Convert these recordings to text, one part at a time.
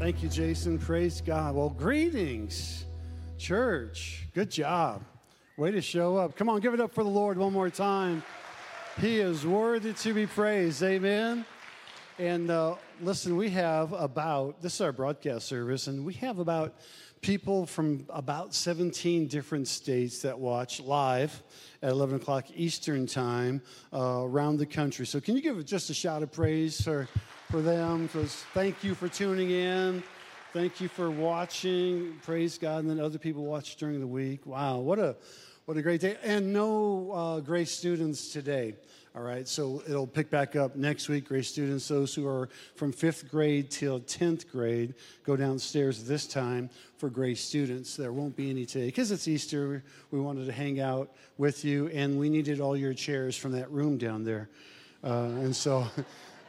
Thank you, Jason. Praise God. Well, greetings, church. Good job. Way to show up. Come on, give it up for the Lord one more time. He is worthy to be praised. Amen. And uh, listen, we have about, this is our broadcast service, and we have about people from about 17 different states that watch live at 11 o'clock Eastern Time uh, around the country. So, can you give just a shout of praise for, for them? Because thank you for tuning in. Thank you for watching. Praise God. And then other people watch during the week. Wow, what a what a great day. And no uh, Grace students today. All right, so it'll pick back up next week. Grace students, those who are from fifth grade till 10th grade, go downstairs this time for Grace students. There won't be any today because it's Easter. We wanted to hang out with you, and we needed all your chairs from that room down there. Uh, and so.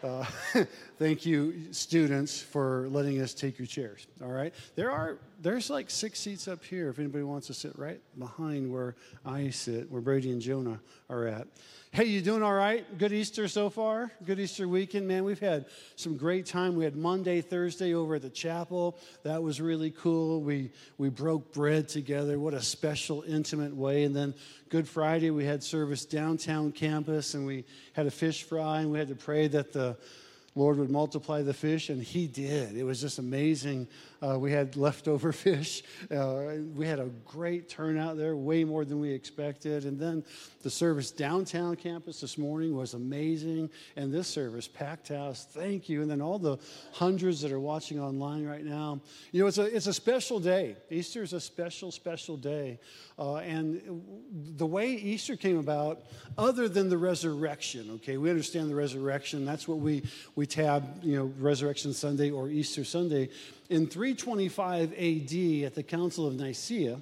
Uh, thank you, students, for letting us take your chairs. All right, there are there's like six seats up here. If anybody wants to sit right behind where I sit, where Brady and Jonah are at. Hey, you doing all right? Good Easter so far? Good Easter weekend, man. We've had some great time. We had Maundy, Thursday over at the chapel. That was really cool. We we broke bread together. What a special, intimate way. And then Good Friday, we had service downtown campus, and we had a fish fry, and we had to pray that the Lord would multiply the fish, and He did. It was just amazing. Uh, we had leftover fish. Uh, we had a great turnout there, way more than we expected. And then the service downtown campus this morning was amazing. And this service, packed house, thank you. And then all the hundreds that are watching online right now. You know, it's a, it's a special day. Easter is a special, special day. Uh, and the way Easter came about, other than the resurrection, okay, we understand the resurrection. That's what we, we tab, you know, Resurrection Sunday or Easter Sunday. In 325 AD, at the Council of Nicaea,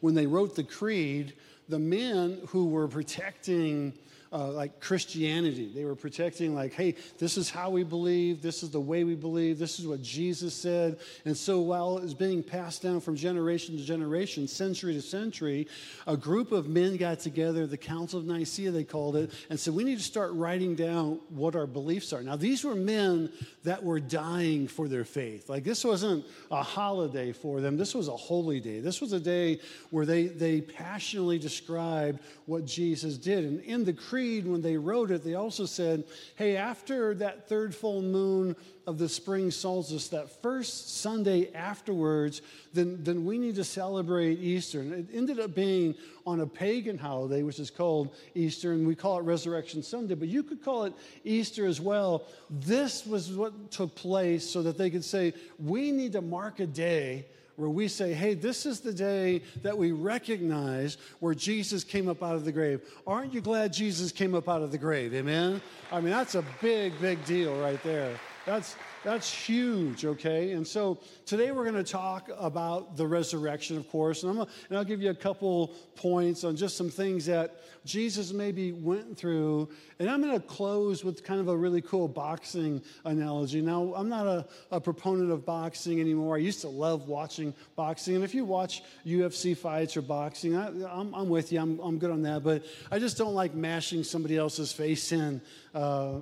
when they wrote the creed, the men who were protecting uh, like Christianity. They were protecting, like, hey, this is how we believe, this is the way we believe, this is what Jesus said. And so while it was being passed down from generation to generation, century to century, a group of men got together, the Council of Nicaea, they called it, and said, we need to start writing down what our beliefs are. Now, these were men that were dying for their faith. Like, this wasn't a holiday for them, this was a holy day. This was a day where they, they passionately described what Jesus did. And in the Creed, when they wrote it, they also said, hey, after that third full moon of the spring solstice, that first Sunday afterwards, then, then we need to celebrate Easter. And it ended up being on a pagan holiday, which is called Easter, and we call it Resurrection Sunday, but you could call it Easter as well. This was what took place so that they could say, we need to mark a day where we say, hey, this is the day that we recognize where Jesus came up out of the grave. Aren't you glad Jesus came up out of the grave? Amen? I mean, that's a big, big deal right there. That's, that's huge, okay? And so today we're going to talk about the resurrection, of course, and, I'm gonna, and I'll give you a couple points on just some things that Jesus maybe went through. And I'm going to close with kind of a really cool boxing analogy. Now, I'm not a, a proponent of boxing anymore. I used to love watching boxing. And if you watch UFC fights or boxing, I, am with you, I'm, I'm good on that. But I just don't like mashing somebody else's face in. Uh,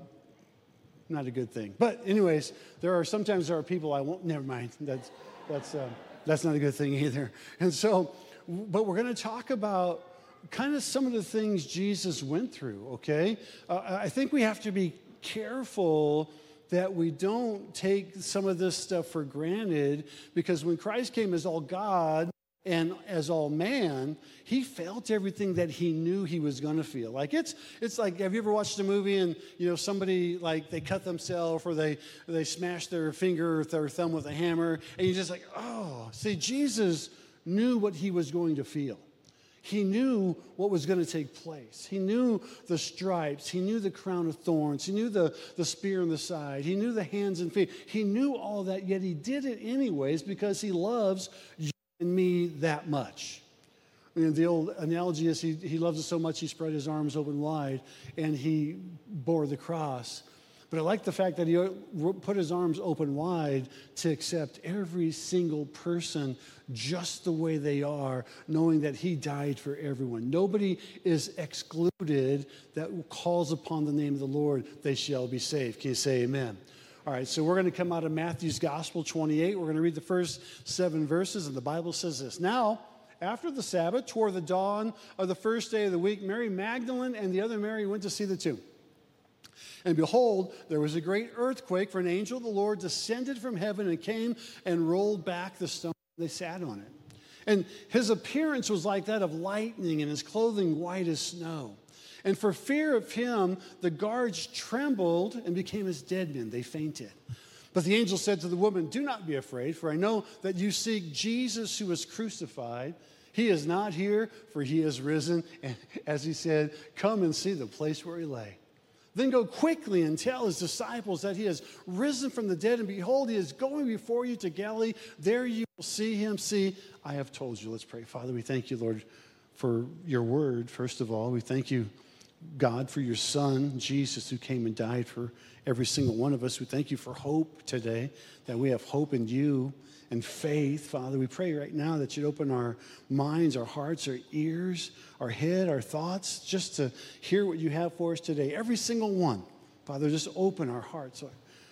not a good thing. But anyways, there are sometimes there are people I won't. Never mind. That's that's uh, that's not a good thing either. And so, but we're going to talk about kind of some of the things Jesus went through. Okay, uh, I think we have to be careful that we don't take some of this stuff for granted because when Christ came as all God and as all man, he felt everything that he knew he was going to feel. Like it's it's like have you ever watched a movie and you know somebody like they cut themselves or they they smash their finger or their thumb with a hammer and you're just like, "Oh, see Jesus knew what he was going to feel." He knew what was going to take place. He knew the stripes. He knew the crown of thorns. He knew the, the spear in the side. He knew the hands and feet. He knew all that, yet he did it anyways because he loves in me that much. I mean, the old analogy is he, he loves us so much he spread his arms open wide and he bore the cross. But I like the fact that he put his arms open wide to accept every single person just the way they are, knowing that he died for everyone. Nobody is excluded that calls upon the name of the Lord, they shall be saved. Can you say amen? All right, so we're going to come out of Matthew's Gospel 28. We're going to read the first seven verses, and the Bible says this. Now, after the Sabbath, toward the dawn of the first day of the week, Mary Magdalene and the other Mary went to see the tomb. And behold, there was a great earthquake, for an angel of the Lord descended from heaven and came and rolled back the stone. They sat on it. And his appearance was like that of lightning, and his clothing white as snow. And for fear of him, the guards trembled and became as dead men. They fainted. But the angel said to the woman, Do not be afraid, for I know that you seek Jesus who was crucified. He is not here, for he is risen. And as he said, Come and see the place where he lay. Then go quickly and tell his disciples that he has risen from the dead, and behold, he is going before you to Galilee. There you will see him. See, I have told you. Let's pray. Father, we thank you, Lord, for your word, first of all. We thank you God, for your Son, Jesus, who came and died for every single one of us. We thank you for hope today, that we have hope in you and faith. Father, we pray right now that you'd open our minds, our hearts, our ears, our head, our thoughts, just to hear what you have for us today. Every single one. Father, just open our hearts uh,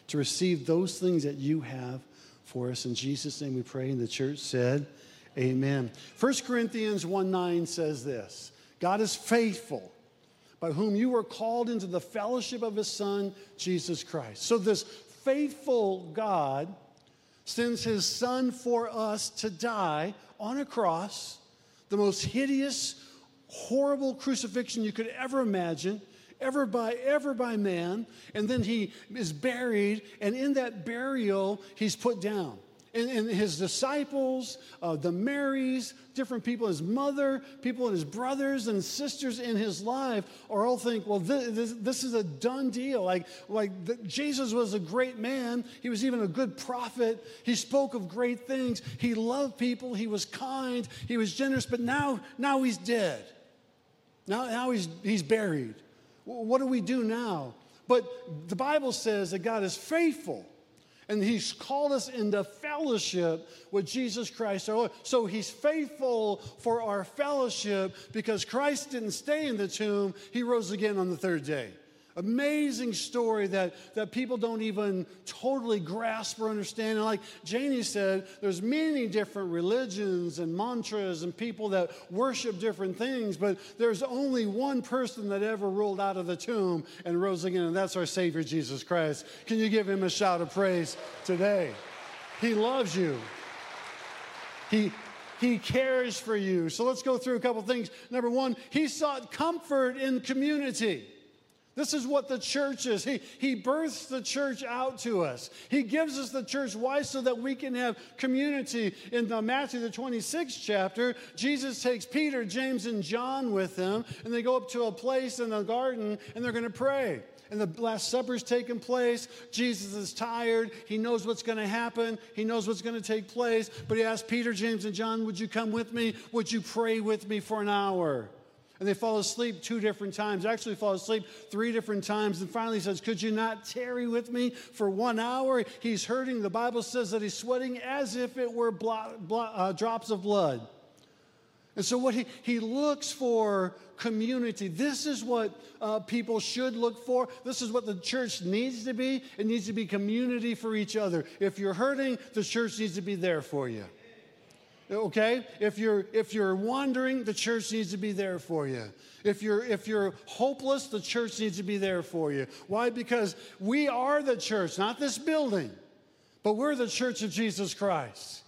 to receive those things that you have for us. In Jesus' name we pray. And the church said, Amen. 1 Corinthians 1 9 says this God is faithful by whom you were called into the fellowship of his Son, Jesus Christ. So, this faithful God sends his Son for us to die on a cross, the most hideous, horrible crucifixion you could ever imagine. Ever by ever by man, and then he is buried, and in that burial, he's put down and, and his disciples, uh, the Marys, different people, his mother, people his brothers and sisters in his life are all think, well, this, this, this is a done deal. Like, like the, Jesus was a great man. He was even a good prophet. He spoke of great things. He loved people. He was kind. He was generous. But now, now he's dead. Now, now he's, he's buried. What do we do now? But the Bible says that God is faithful and he's called us into fellowship with Jesus Christ our Lord. So he's faithful for our fellowship because Christ didn't stay in the tomb, he rose again on the third day. Amazing story that, that people don't even totally grasp or understand. And like Janie said, there's many different religions and mantras and people that worship different things, but there's only one person that ever rolled out of the tomb and rose again, and that's our Savior Jesus Christ. Can you give him a shout of praise today? He loves you. He, he cares for you. So let's go through a couple things. Number one, he sought comfort in community. This is what the church is. He, he births the church out to us. He gives us the church. Why? So that we can have community. In the Matthew, the 26th chapter, Jesus takes Peter, James, and John with him, and they go up to a place in the garden and they're going to pray. And the Last Supper's taking place. Jesus is tired. He knows what's going to happen. He knows what's going to take place. But he asks Peter, James, and John, Would you come with me? Would you pray with me for an hour? And they fall asleep two different times, actually, fall asleep three different times. And finally, says, Could you not tarry with me for one hour? He's hurting. The Bible says that he's sweating as if it were uh, drops of blood. And so, what he, he looks for community. This is what uh, people should look for. This is what the church needs to be. It needs to be community for each other. If you're hurting, the church needs to be there for you. Okay? If you're if you're wandering, the church needs to be there for you. If you're if you're hopeless, the church needs to be there for you. Why? Because we are the church, not this building, but we're the church of Jesus Christ.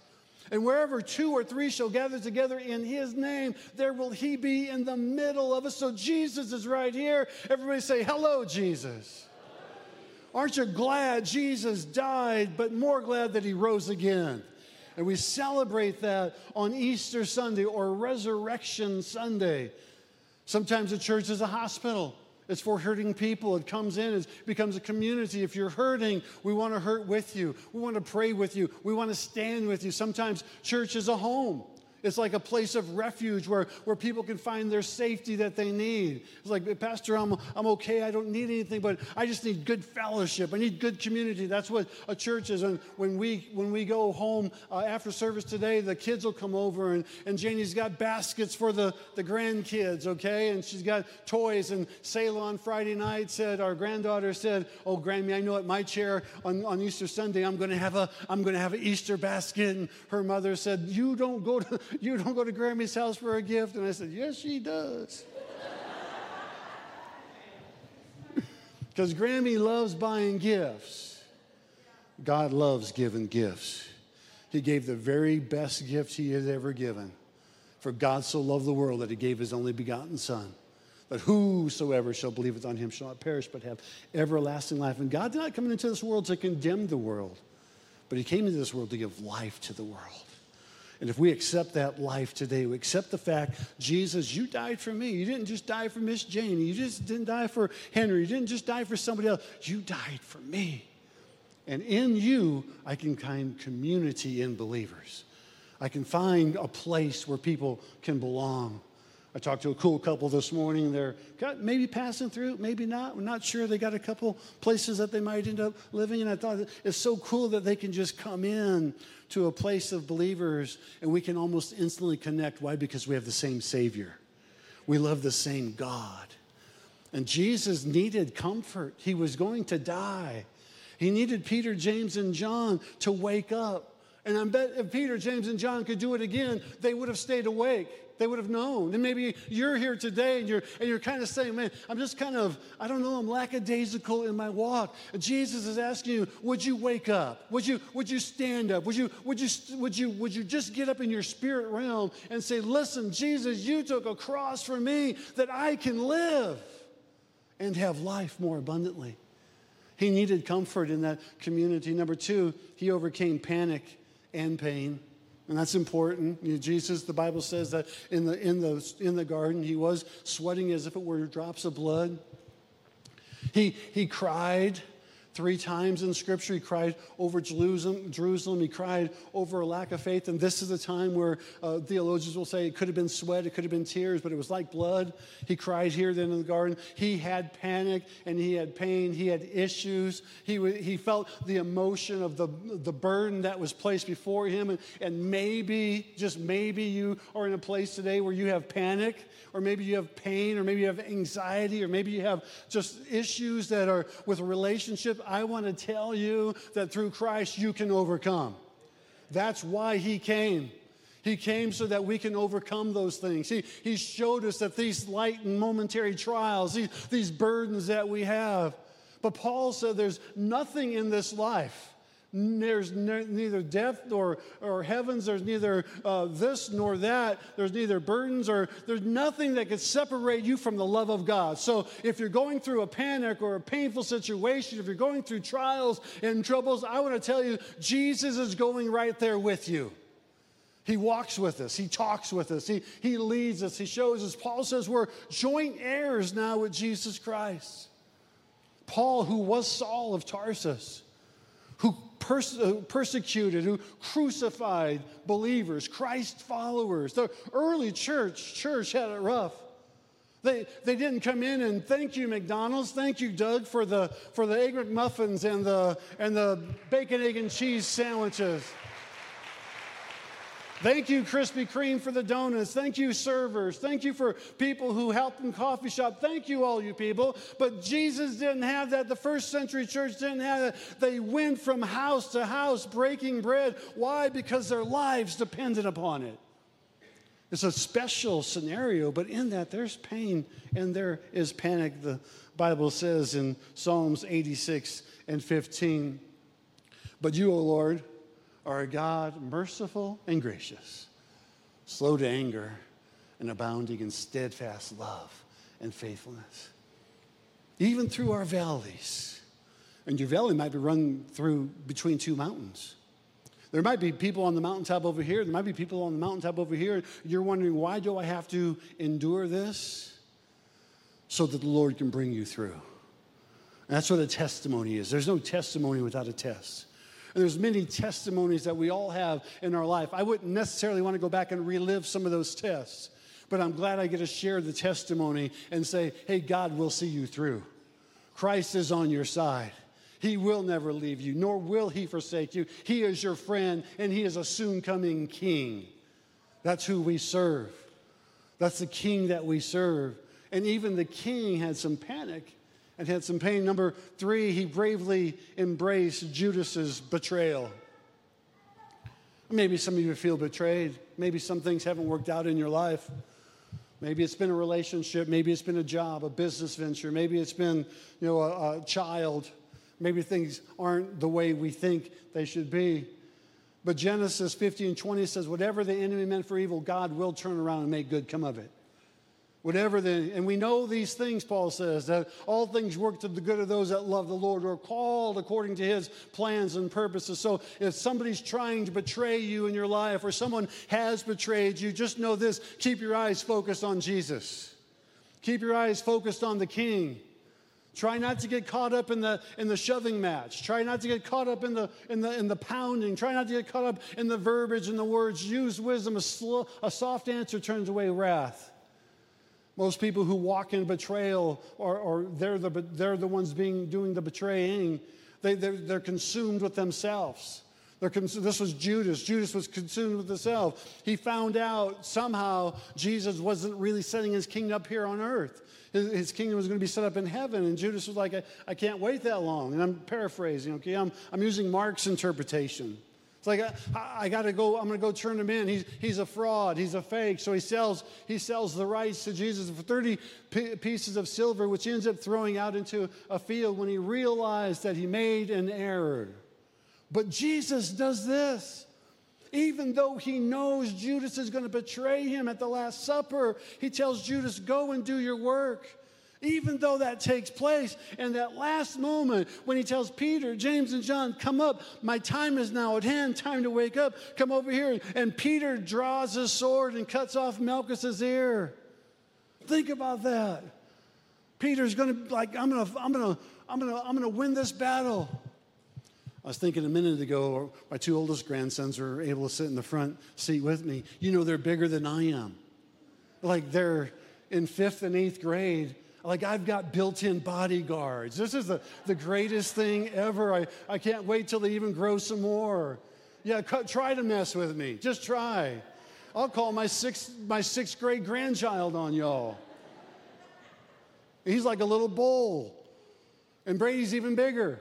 And wherever two or three shall gather together in his name, there will he be in the middle of us. So Jesus is right here. Everybody say, Hello, Jesus. Aren't you glad Jesus died, but more glad that he rose again? And we celebrate that on Easter Sunday or Resurrection Sunday. Sometimes the church is a hospital. It's for hurting people. It comes in, it becomes a community. If you're hurting, we want to hurt with you. We want to pray with you. We want to stand with you. Sometimes church is a home. It's like a place of refuge where, where people can find their safety that they need. It's like, Pastor, I'm, I'm okay. I don't need anything, but I just need good fellowship. I need good community. That's what a church is. And when we, when we go home uh, after service today, the kids will come over, and, and Janie's got baskets for the, the grandkids, okay? And she's got toys. And Selah on Friday night said, our granddaughter said, Oh, Grammy, I know at my chair on, on Easter Sunday, I'm going to have a I'm going to have an Easter basket. And her mother said, You don't go to you don't go to Grammy's house for a gift? And I said, Yes, she does. Because Grammy loves buying gifts. God loves giving gifts. He gave the very best gift he has ever given. For God so loved the world that he gave his only begotten Son, that whosoever shall believeth on him shall not perish but have everlasting life. And God did not come into this world to condemn the world, but he came into this world to give life to the world. And if we accept that life today, we accept the fact, Jesus, you died for me. You didn't just die for Miss Jane. You just didn't die for Henry. You didn't just die for somebody else. You died for me. And in you, I can find community in believers. I can find a place where people can belong. I talked to a cool couple this morning. They're maybe passing through, maybe not. We're not sure. They got a couple places that they might end up living. And I thought it's so cool that they can just come in to a place of believers and we can almost instantly connect. Why? Because we have the same Savior, we love the same God. And Jesus needed comfort. He was going to die. He needed Peter, James, and John to wake up. And I bet if Peter, James, and John could do it again, they would have stayed awake they would have known. And maybe you're here today and you're, and you're kind of saying, man, I'm just kind of, I don't know, I'm lackadaisical in my walk. Jesus is asking you, would you wake up? Would you, would you stand up? Would you, would, you, would, you, would you just get up in your spirit realm and say, listen, Jesus, you took a cross for me that I can live and have life more abundantly. He needed comfort in that community. Number two, he overcame panic and pain. And that's important. You know, Jesus, the Bible says that in the, in, the, in the garden, he was sweating as if it were drops of blood. He, he cried Three times in Scripture, he cried over Jerusalem. Jerusalem. He cried over a lack of faith. And this is a time where uh, theologians will say it could have been sweat, it could have been tears, but it was like blood. He cried here, then in the garden. He had panic and he had pain. He had issues. He, w- he felt the emotion of the, the burden that was placed before him. And, and maybe, just maybe, you are in a place today where you have panic or maybe you have pain, or maybe you have anxiety, or maybe you have just issues that are with relationship, I want to tell you that through Christ you can overcome. That's why He came. He came so that we can overcome those things. He, he showed us that these light and momentary trials, these, these burdens that we have. But Paul said there's nothing in this life there's neither death nor or heavens. There's neither uh, this nor that. There's neither burdens or there's nothing that could separate you from the love of God. So if you're going through a panic or a painful situation, if you're going through trials and troubles, I want to tell you, Jesus is going right there with you. He walks with us. He talks with us. He, he leads us. He shows us. Paul says we're joint heirs now with Jesus Christ. Paul, who was Saul of Tarsus, who pers- uh, persecuted, who crucified believers, Christ followers. The early church, church had it rough. They, they didn't come in and thank you, McDonald's. Thank you, Doug, for the, for the egg McMuffins and the, and the bacon, egg, and cheese sandwiches. Thank you, Krispy Kreme, for the donuts. Thank you, servers. Thank you for people who helped in coffee shop. Thank you, all you people. But Jesus didn't have that. The first century church didn't have that. They went from house to house breaking bread. Why? Because their lives depended upon it. It's a special scenario, but in that there's pain and there is panic. The Bible says in Psalms 86 and 15, But you, O Lord, are a God merciful and gracious, slow to anger, and abounding in steadfast love and faithfulness. Even through our valleys, and your valley might be run through between two mountains. There might be people on the mountaintop over here. There might be people on the mountaintop over here. You're wondering, why do I have to endure this? So that the Lord can bring you through. And that's what a testimony is. There's no testimony without a test. And there's many testimonies that we all have in our life. I wouldn't necessarily want to go back and relive some of those tests, but I'm glad I get to share the testimony and say, hey, God will see you through. Christ is on your side. He will never leave you, nor will he forsake you. He is your friend, and he is a soon coming king. That's who we serve. That's the king that we serve. And even the king had some panic and had some pain. Number three, he bravely embraced Judas's betrayal. Maybe some of you feel betrayed. Maybe some things haven't worked out in your life. Maybe it's been a relationship. Maybe it's been a job, a business venture. Maybe it's been, you know, a, a child. Maybe things aren't the way we think they should be. But Genesis 50 and 20 says, whatever the enemy meant for evil, God will turn around and make good come of it. Whatever the, and we know these things, Paul says, that all things work to the good of those that love the Lord or are called according to his plans and purposes. So if somebody's trying to betray you in your life or someone has betrayed you, just know this keep your eyes focused on Jesus. Keep your eyes focused on the King. Try not to get caught up in the, in the shoving match. Try not to get caught up in the, in, the, in the pounding. Try not to get caught up in the verbiage and the words. Use wisdom. A, a soft answer turns away wrath. Most people who walk in betrayal, or, or they're, the, they're the ones being, doing the betraying, they, they're, they're consumed with themselves. This was Judas. Judas was consumed with himself. He found out somehow Jesus wasn't really setting his kingdom up here on earth. His, his kingdom was going to be set up in heaven. And Judas was like, I, I can't wait that long. And I'm paraphrasing, okay? I'm, I'm using Mark's interpretation. It's like, I, I got to go, I'm going to go turn him in. He's, he's a fraud. He's a fake. So he sells, he sells the rights to Jesus for 30 p- pieces of silver, which ends up throwing out into a field when he realized that he made an error. But Jesus does this. Even though he knows Judas is going to betray him at the Last Supper, he tells Judas, Go and do your work even though that takes place in that last moment when he tells Peter, James, and John, Come up, my time is now at hand, time to wake up, come over here. And Peter draws his sword and cuts off Malchus's ear. Think about that. Peter's gonna like, I'm gonna, I'm gonna, I'm gonna, I'm gonna win this battle. I was thinking a minute ago, my two oldest grandsons were able to sit in the front seat with me. You know, they're bigger than I am. Like they're in fifth and eighth grade like I've got built-in bodyguards. This is the, the greatest thing ever. I, I can't wait till they even grow some more. Yeah, try to mess with me. Just try. I'll call my sixth, my sixth grade grandchild on y'all. He's like a little bull. And Brady's even bigger.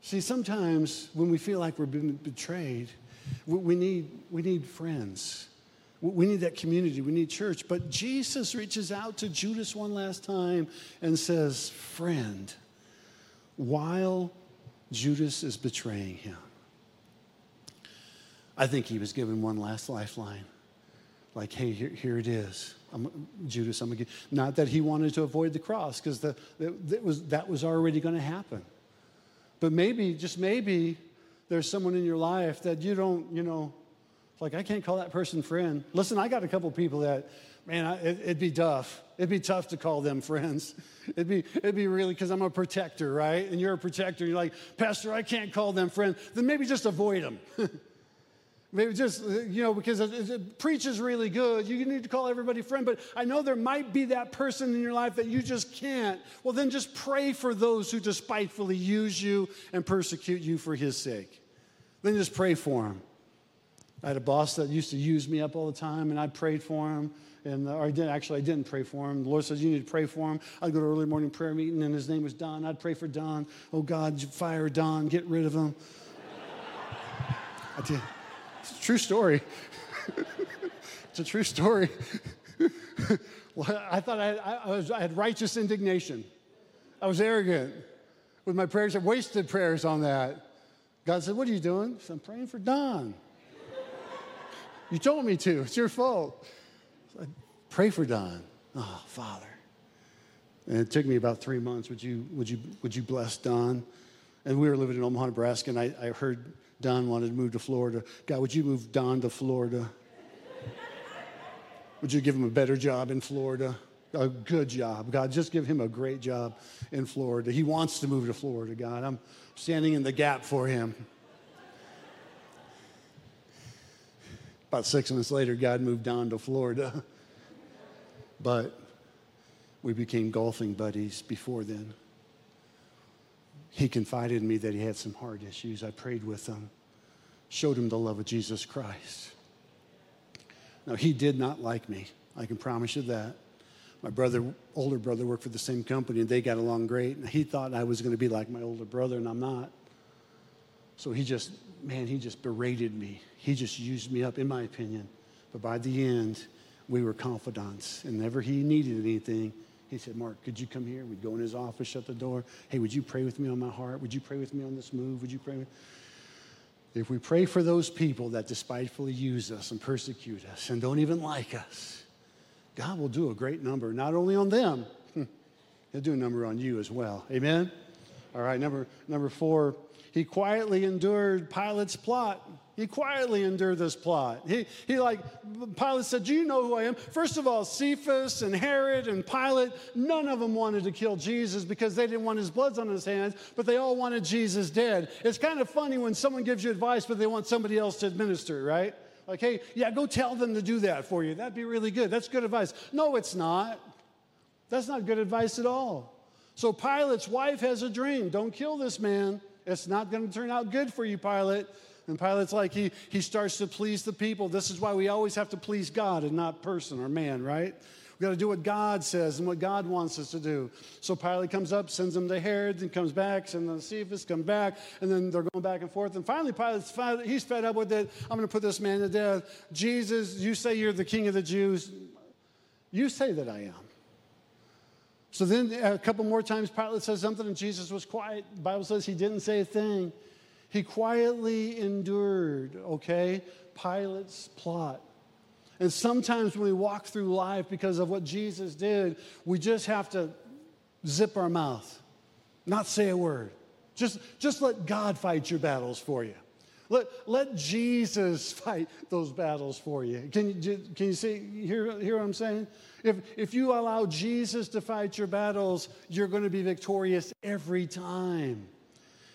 See, sometimes when we feel like we're being betrayed, we need, we need friends. We need that community. We need church. But Jesus reaches out to Judas one last time and says, Friend, while Judas is betraying him, I think he was given one last lifeline. Like, hey, here, here it is. I'm, Judas, I'm gonna not that he wanted to avoid the cross, because was, that was already going to happen. But maybe, just maybe, there's someone in your life that you don't, you know, like, I can't call that person friend. Listen, I got a couple people that, man, I, it, would be tough. It'd be tough to call them friends. It'd be, it'd be really because I'm a protector, right? And you're a protector. You're like, Pastor, I can't call them friends. Then maybe just avoid them. maybe just, uh, you know, because it, it, preach is really good. You need to call everybody friend, but I know there might be that person in your life that you just can't. Well, then just pray for those who despitefully use you and persecute you for his sake. Then just pray for them. I had a boss that used to use me up all the time, and I prayed for him. And uh, or I didn't actually, I didn't pray for him. The Lord says you need to pray for him. I'd go to early morning prayer meeting, and his name was Don. I'd pray for Don. Oh God, fire Don, get rid of him. I did. It's a true story. it's a true story. well, I thought I, I, was, I had righteous indignation. I was arrogant with my prayers. I wasted prayers on that. God said, "What are you doing?" I said, "I'm praying for Don." You told me to. It's your fault. Pray for Don. Oh, Father. And it took me about three months. Would you, would you, would you bless Don? And we were living in Omaha, Nebraska, and I, I heard Don wanted to move to Florida. God, would you move Don to Florida? Would you give him a better job in Florida? a good job. God, just give him a great job in Florida. He wants to move to Florida, God. I'm standing in the gap for him. About six months later, God moved on to Florida. But we became golfing buddies before then. He confided in me that he had some heart issues. I prayed with him, showed him the love of Jesus Christ. Now, he did not like me. I can promise you that. My brother, older brother, worked for the same company, and they got along great. And he thought I was going to be like my older brother, and I'm not. So he just, man, he just berated me. He just used me up, in my opinion. But by the end, we were confidants. And whenever he needed anything, he said, Mark, could you come here? We'd go in his office, shut the door. Hey, would you pray with me on my heart? Would you pray with me on this move? Would you pray? If we pray for those people that despitefully use us and persecute us and don't even like us, God will do a great number, not only on them, he'll do a number on you as well. Amen? All right, number, number four, he quietly endured Pilate's plot. He quietly endured this plot. He, he like, Pilate said, Do you know who I am? First of all, Caiaphas and Herod and Pilate, none of them wanted to kill Jesus because they didn't want his blood on his hands, but they all wanted Jesus dead. It's kind of funny when someone gives you advice, but they want somebody else to administer, right? Like, hey, yeah, go tell them to do that for you. That'd be really good. That's good advice. No, it's not. That's not good advice at all. So Pilate's wife has a dream. Don't kill this man. It's not going to turn out good for you, Pilate. And Pilate's like, he, he starts to please the people. This is why we always have to please God and not person or man, right? We got to do what God says and what God wants us to do. So Pilate comes up, sends them to Herod, and comes back, sends them to Caiaphas, come back, and then they're going back and forth. And finally, Pilate's fed, he's fed up with it. I'm going to put this man to death. Jesus, you say you're the king of the Jews. You say that I am. So then a couple more times Pilate says something and Jesus was quiet. The Bible says he didn't say a thing. He quietly endured, okay, Pilate's plot. And sometimes when we walk through life because of what Jesus did, we just have to zip our mouth, not say a word. Just, just let God fight your battles for you. Let, let Jesus fight those battles for you. Can you, can you see, hear, hear what I'm saying? If, if you allow Jesus to fight your battles, you're going to be victorious every time.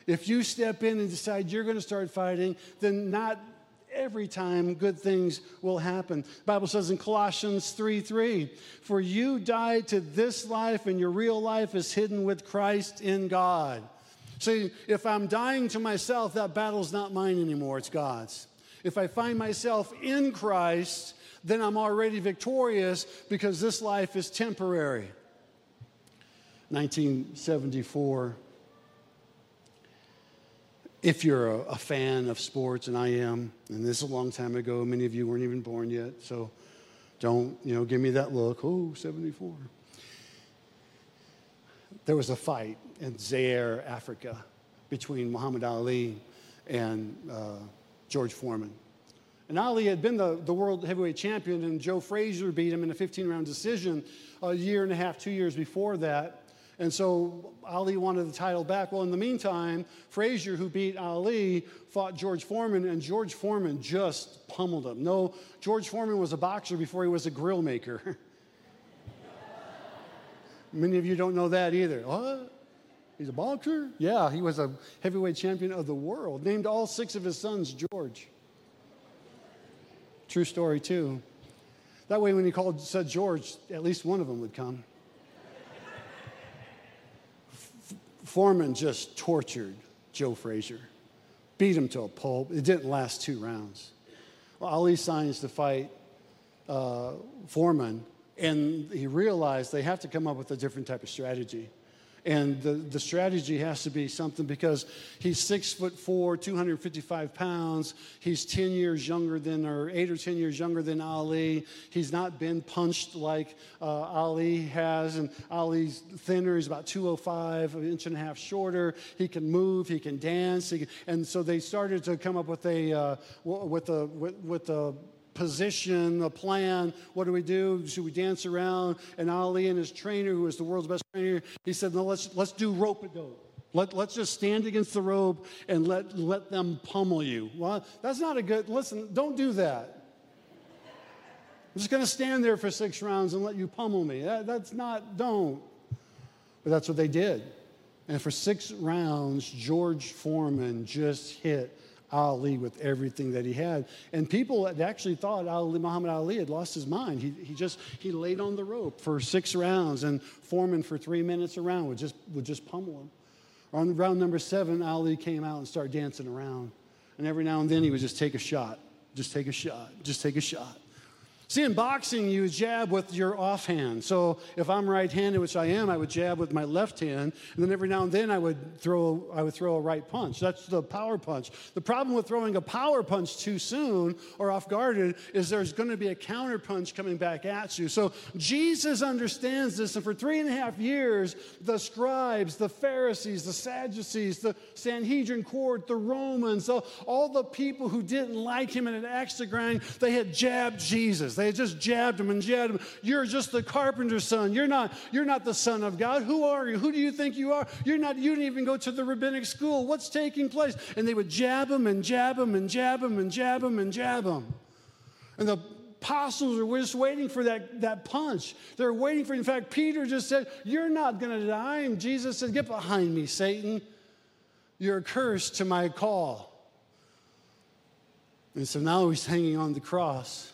If you step in and decide you're going to start fighting, then not every time good things will happen. The Bible says in Colossians 3 3, for you died to this life, and your real life is hidden with Christ in God. See, if I'm dying to myself, that battle's not mine anymore, it's God's. If I find myself in Christ, then I'm already victorious because this life is temporary. 1974 if you're a, a, fan of sports, and I am, and this is a long time ago, many of you weren't even born yet, so don't, you know, give me that look. Oh, 74. There was a fight in Zaire, Africa, between Muhammad Ali and uh, George Foreman. And Ali had been the, the world heavyweight champion, and Joe Frazier beat him in a 15 round decision a year and a half, two years before that. And so Ali wanted the title back. Well, in the meantime, Frazier, who beat Ali, fought George Foreman, and George Foreman just pummeled him. No, George Foreman was a boxer before he was a grill maker. Many of you don't know that either. What? He's a boxer? Yeah, he was a heavyweight champion of the world. Named all six of his sons George. True story, too. That way, when he called, said George, at least one of them would come. Foreman just tortured Joe Frazier, beat him to a pulp. It didn't last two rounds. Well, Ali signs to fight uh, Foreman, and he realized they have to come up with a different type of strategy. And the, the strategy has to be something because he's six foot four, 255 pounds. He's 10 years younger than, or eight or 10 years younger than Ali. He's not been punched like uh, Ali has. And Ali's thinner. He's about 205, an inch and a half shorter. He can move. He can dance. He can, and so they started to come up with a, uh, with a, with, with a, position, a plan. What do we do? Should we dance around? And Ali and his trainer, who is the world's best trainer, he said, no, let's, let's do rope a dope. Let, let's just stand against the rope and let, let them pummel you. Well, that's not a good, listen, don't do that. I'm just going to stand there for six rounds and let you pummel me. That, that's not, don't. But that's what they did. And for six rounds, George Foreman just hit Ali with everything that he had. And people actually thought Ali, Muhammad Ali had lost his mind. He, he just he laid on the rope for six rounds, and Foreman for three minutes around would just would just pummel him. On round number seven, Ali came out and started dancing around. And every now and then he would just take a shot, just take a shot, just take a shot. See, in boxing, you jab with your offhand. So if I'm right-handed, which I am, I would jab with my left hand, and then every now and then I would throw, I would throw a right punch. That's the power punch. The problem with throwing a power punch too soon or off guarded is there's going to be a counter punch coming back at you. So Jesus understands this, and for three and a half years, the scribes, the Pharisees, the Sadducees, the Sanhedrin court, the Romans, all the people who didn't like him and had axe to grind, they had jabbed Jesus. They just jabbed him and jabbed him. You're just the carpenter's son. You're not, you're not the son of God. Who are you? Who do you think you are? You're not, you didn't even go to the rabbinic school. What's taking place? And they would jab him and jab him and jab him and jab him and jab him. And the apostles were just waiting for that, that punch. They're waiting for, in fact, Peter just said, You're not going to die. And Jesus said, Get behind me, Satan. You're a curse to my call. And so now he's hanging on the cross.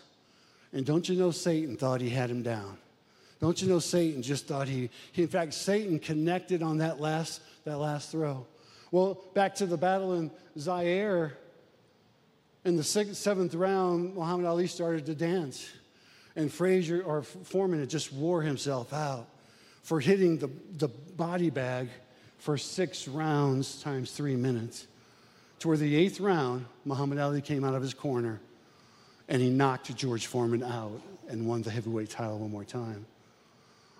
And don't you know Satan thought he had him down? Don't you know Satan just thought he, he in fact, Satan connected on that last, that last throw. Well, back to the battle in Zaire, in the sixth, seventh round, Muhammad Ali started to dance. And Frazier, or Foreman, had just wore himself out for hitting the, the body bag for six rounds times three minutes. Toward the eighth round, Muhammad Ali came out of his corner and he knocked George Foreman out and won the heavyweight title one more time.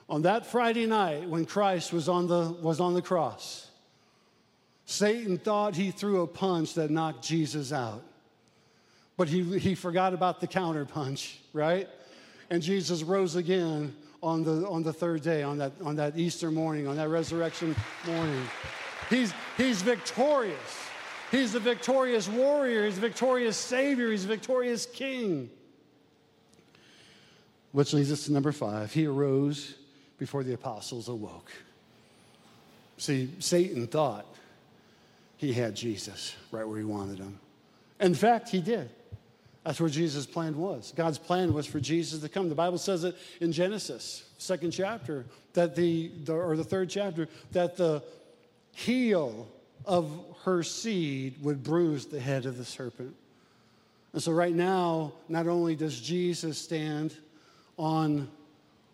On that Friday night, when Christ was on the, was on the cross, Satan thought he threw a punch that knocked Jesus out. But he, he forgot about the counter punch, right? And Jesus rose again on the, on the third day, on that, on that Easter morning, on that resurrection morning. He's, he's victorious. He's the victorious warrior, he's the victorious savior, he's the victorious king. Which leads us to number five. He arose before the apostles awoke. See, Satan thought he had Jesus right where he wanted him. In fact, he did. That's where Jesus' plan was. God's plan was for Jesus to come. The Bible says it in Genesis, second chapter, that the, the or the third chapter, that the heel of her seed would bruise the head of the serpent. And so, right now, not only does Jesus stand on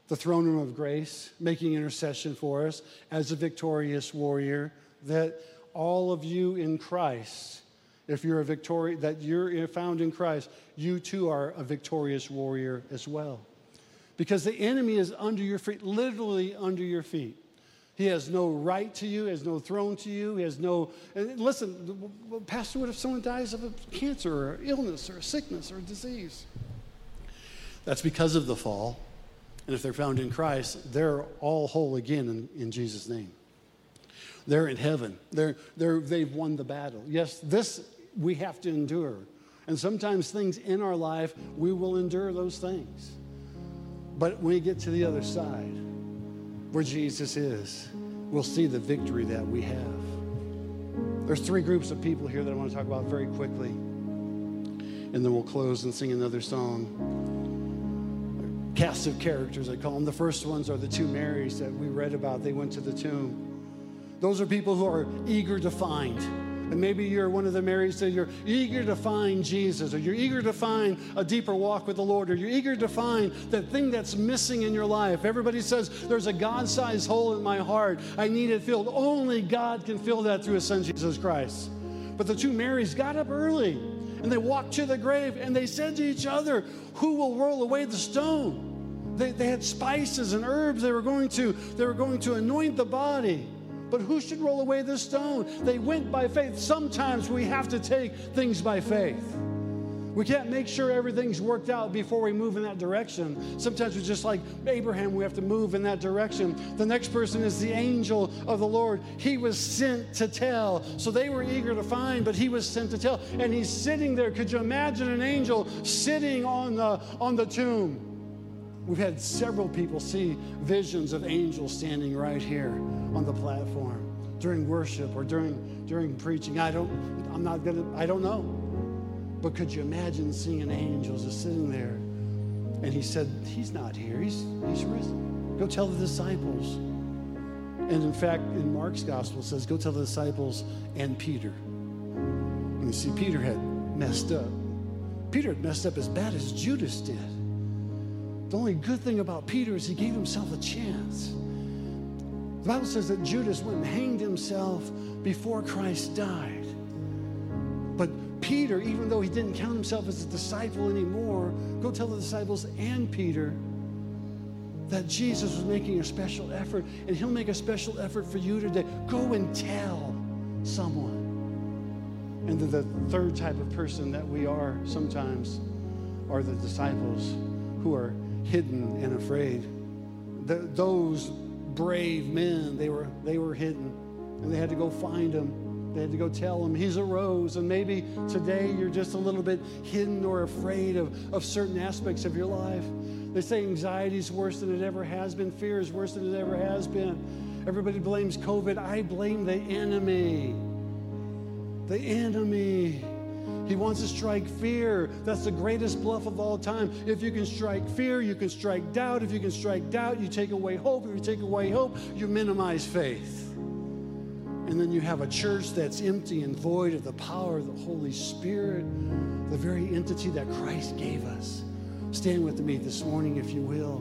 the throne room of grace, making intercession for us as a victorious warrior, that all of you in Christ, if you're a victorious, that you're found in Christ, you too are a victorious warrior as well. Because the enemy is under your feet, literally under your feet. He has no right to you, He has no throne to you, he has no. listen, Pastor, what if someone dies of a cancer or illness or a sickness or a disease? That's because of the fall. And if they're found in Christ, they're all whole again in, in Jesus' name. They're in heaven. They're, they're, they've won the battle. Yes, this we have to endure. And sometimes things in our life, we will endure those things. But when we get to the other side, where Jesus is, we'll see the victory that we have. There's three groups of people here that I want to talk about very quickly. And then we'll close and sing another song. Cast of characters, I call them. The first ones are the two Marys that we read about. They went to the tomb. Those are people who are eager to find and maybe you're one of the Marys that you're eager to find Jesus, or you're eager to find a deeper walk with the Lord, or you're eager to find that thing that's missing in your life. Everybody says, There's a God sized hole in my heart. I need it filled. Only God can fill that through His Son, Jesus Christ. But the two Marys got up early and they walked to the grave and they said to each other, Who will roll away the stone? They, they had spices and herbs they were going to they were going to anoint the body but who should roll away the stone? They went by faith. Sometimes we have to take things by faith. We can't make sure everything's worked out before we move in that direction. Sometimes we're just like Abraham, we have to move in that direction. The next person is the angel of the Lord. He was sent to tell. So they were eager to find, but he was sent to tell. And he's sitting there. Could you imagine an angel sitting on the, on the tomb? We've had several people see visions of angels standing right here on the platform during worship or during during preaching. I don't I'm not gonna I don't know. But could you imagine seeing angels just sitting there? And he said, He's not here, he's he's risen. Go tell the disciples. And in fact, in Mark's gospel says, Go tell the disciples and Peter. And you see, Peter had messed up. Peter had messed up as bad as Judas did. The only good thing about Peter is he gave himself a chance. The Bible says that Judas went and hanged himself before Christ died. But Peter, even though he didn't count himself as a disciple anymore, go tell the disciples and Peter that Jesus was making a special effort, and he'll make a special effort for you today. Go and tell someone. And the third type of person that we are sometimes are the disciples who are hidden and afraid. The, those brave men, they were, they were hidden, and they had to go find him. They had to go tell him he's arose. And maybe today you're just a little bit hidden or afraid of, of certain aspects of your life. They say anxiety is worse than it ever has been, fear is worse than it ever has been. Everybody blames COVID. I blame the enemy. The enemy. He wants to strike fear. That's the greatest bluff of all time. If you can strike fear, you can strike doubt. If you can strike doubt, you take away hope. If you take away hope, you minimize faith. And then you have a church that's empty and void of the power of the Holy Spirit, the very entity that Christ gave us. Stand with me this morning, if you will.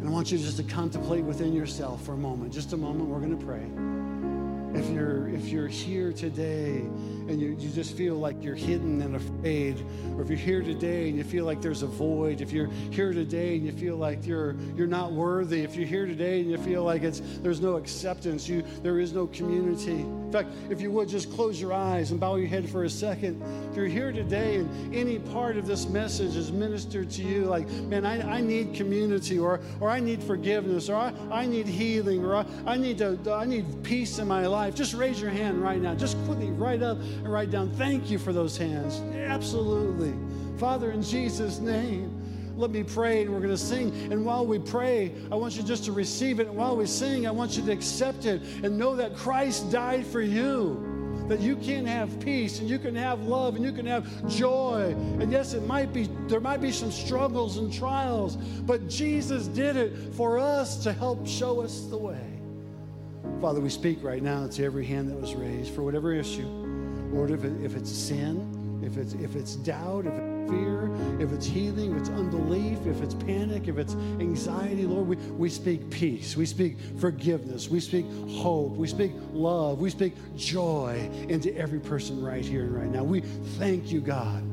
And I want you just to contemplate within yourself for a moment. Just a moment, we're going to pray. If you're if you're here today and you, you just feel like you're hidden and afraid, or if you're here today and you feel like there's a void, if you're here today and you feel like you're you're not worthy, if you're here today and you feel like it's there's no acceptance, you there is no community. In fact, if you would just close your eyes and bow your head for a second. If you're here today and any part of this message is ministered to you, like, man, I, I need community, or or I need forgiveness, or I, I need healing, or I, I need to I need peace in my life, just raise your hand right now. Just quickly right up and right down. Thank you for those hands. Absolutely. Father, in Jesus' name, let me pray and we're going to sing. And while we pray, I want you just to receive it. And while we sing, I want you to accept it and know that Christ died for you that you can have peace and you can have love and you can have joy. And yes, it might be there might be some struggles and trials, but Jesus did it for us to help show us the way. Father, we speak right now to every hand that was raised for whatever issue. Lord, if, it, if it's sin, if it's, if it's doubt, if it's fear, if it's healing, if it's unbelief, if it's panic, if it's anxiety, Lord, we, we speak peace. We speak forgiveness. We speak hope. We speak love. We speak joy into every person right here and right now. We thank you, God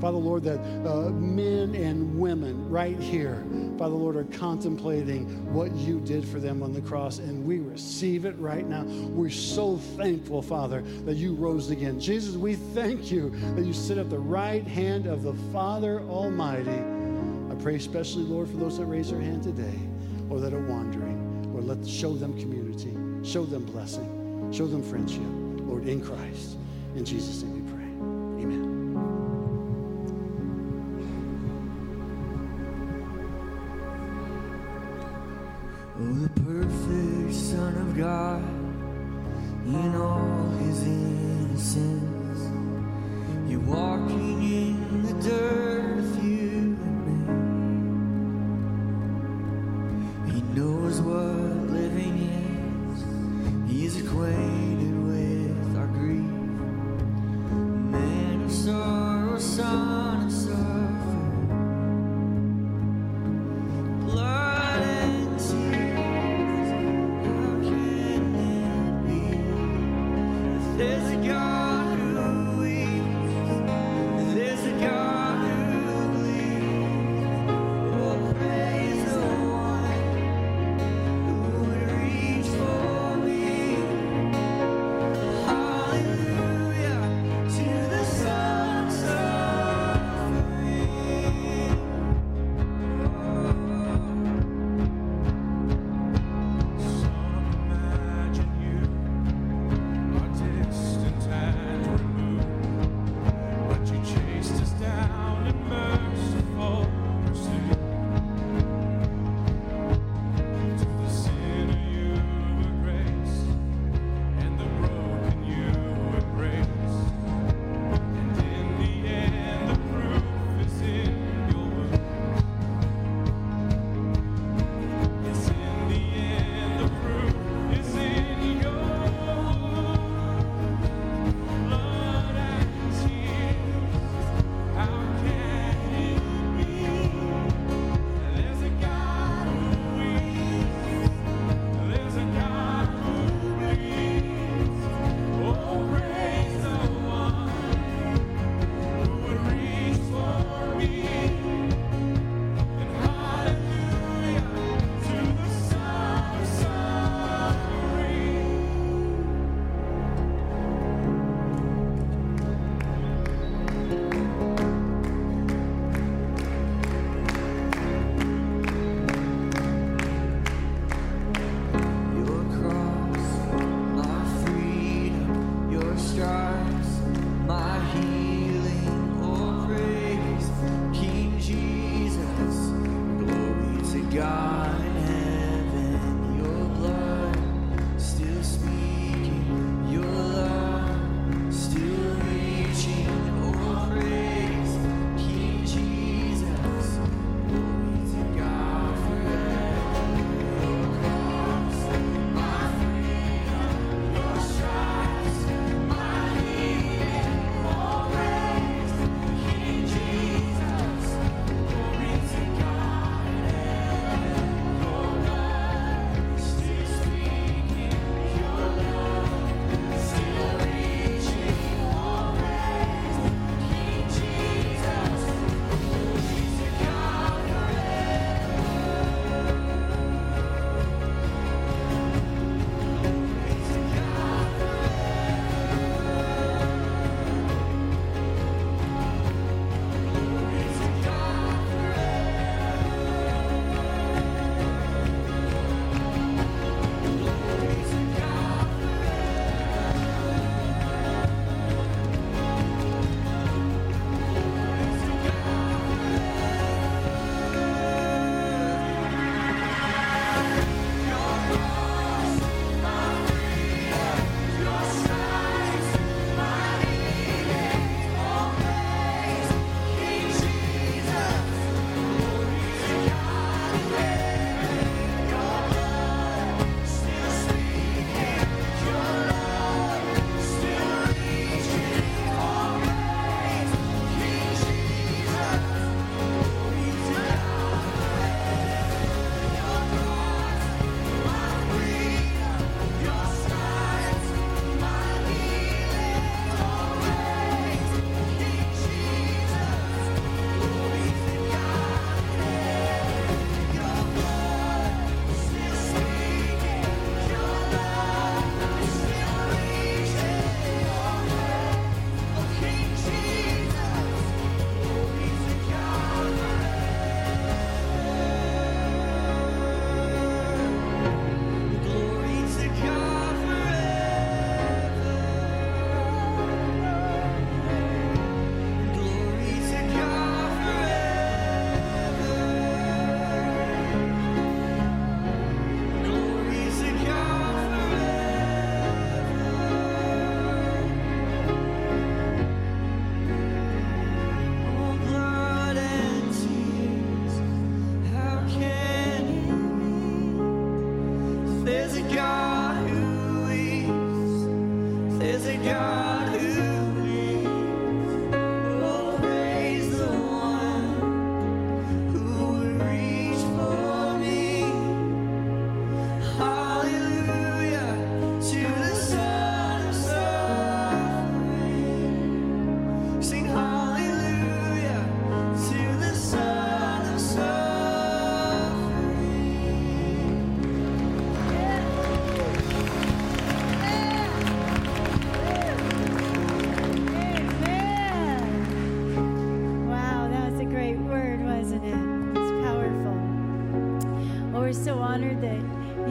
Father, Lord, that uh, men and women right here, Father, Lord, are contemplating what you did for them on the cross, and we receive it right now. We're so thankful, Father, that you rose again. Jesus, we thank you that you sit at the right hand of the Father Almighty. I pray especially, Lord, for those that raise their hand today or that are wandering. Lord, let show them community, show them blessing, show them friendship, Lord, in Christ. In Jesus' name. All his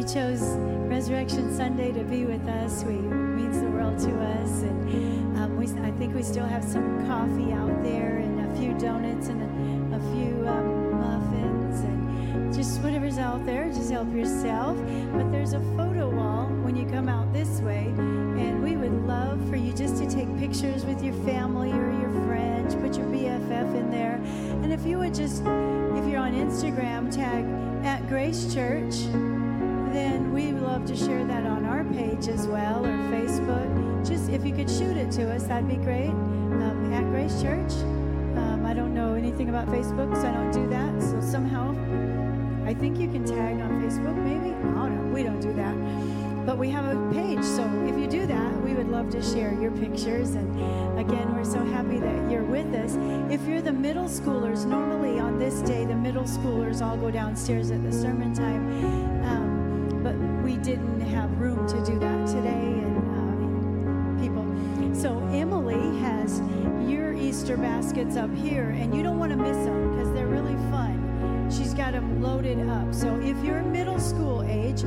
chose Resurrection Sunday to be with us. We means the world to us, and um, we, I think we still have some coffee out there and a few donuts and a, a few um, muffins and just whatever's out there. Just help yourself. But there's a photo wall when you come out this way, and we would love for you just to take pictures with your family or your friends. Put your BFF in there, and if you would just, if you're on Instagram, tag at Grace Church love to share that on our page as well or Facebook. Just if you could shoot it to us, that'd be great. Um, at Grace Church. Um, I don't know anything about Facebook, so I don't do that. So somehow, I think you can tag on Facebook, maybe. I don't know. We don't do that. But we have a page, so if you do that, we would love to share your pictures. And again, we're so happy that you're with us. If you're the middle schoolers, normally on this day, the middle schoolers all go downstairs at the sermon time. Um, we didn't have room to do that today and uh, people. So emily has your easter baskets up here and you don't want to miss them because they're really fun. She's got them loaded up. So if you're middle school age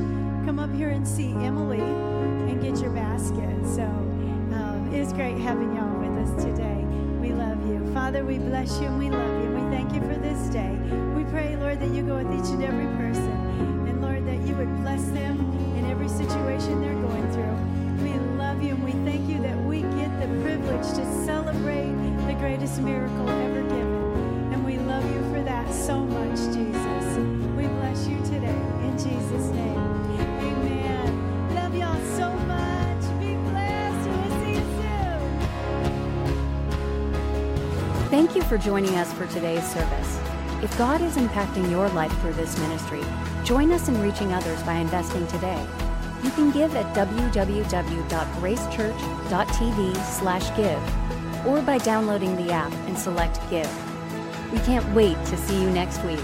come up here and see emily and get your basket. So um, it's great having y'all with us today. We love you. Father we bless you and we love you we thank you for this day. We pray lord that you go with each and every person and Lord, that you would bless them situation they're going through. We love you and we thank you that we get the privilege to celebrate the greatest miracle ever given. And we love you for that so much, Jesus. We bless you today in Jesus' name. Amen. Love y'all so much. Thank you for joining us for today's service. If God is impacting your life through this ministry, join us in reaching others by investing today. You can give at www.gracechurch.tv/give or by downloading the app and select give. We can't wait to see you next week.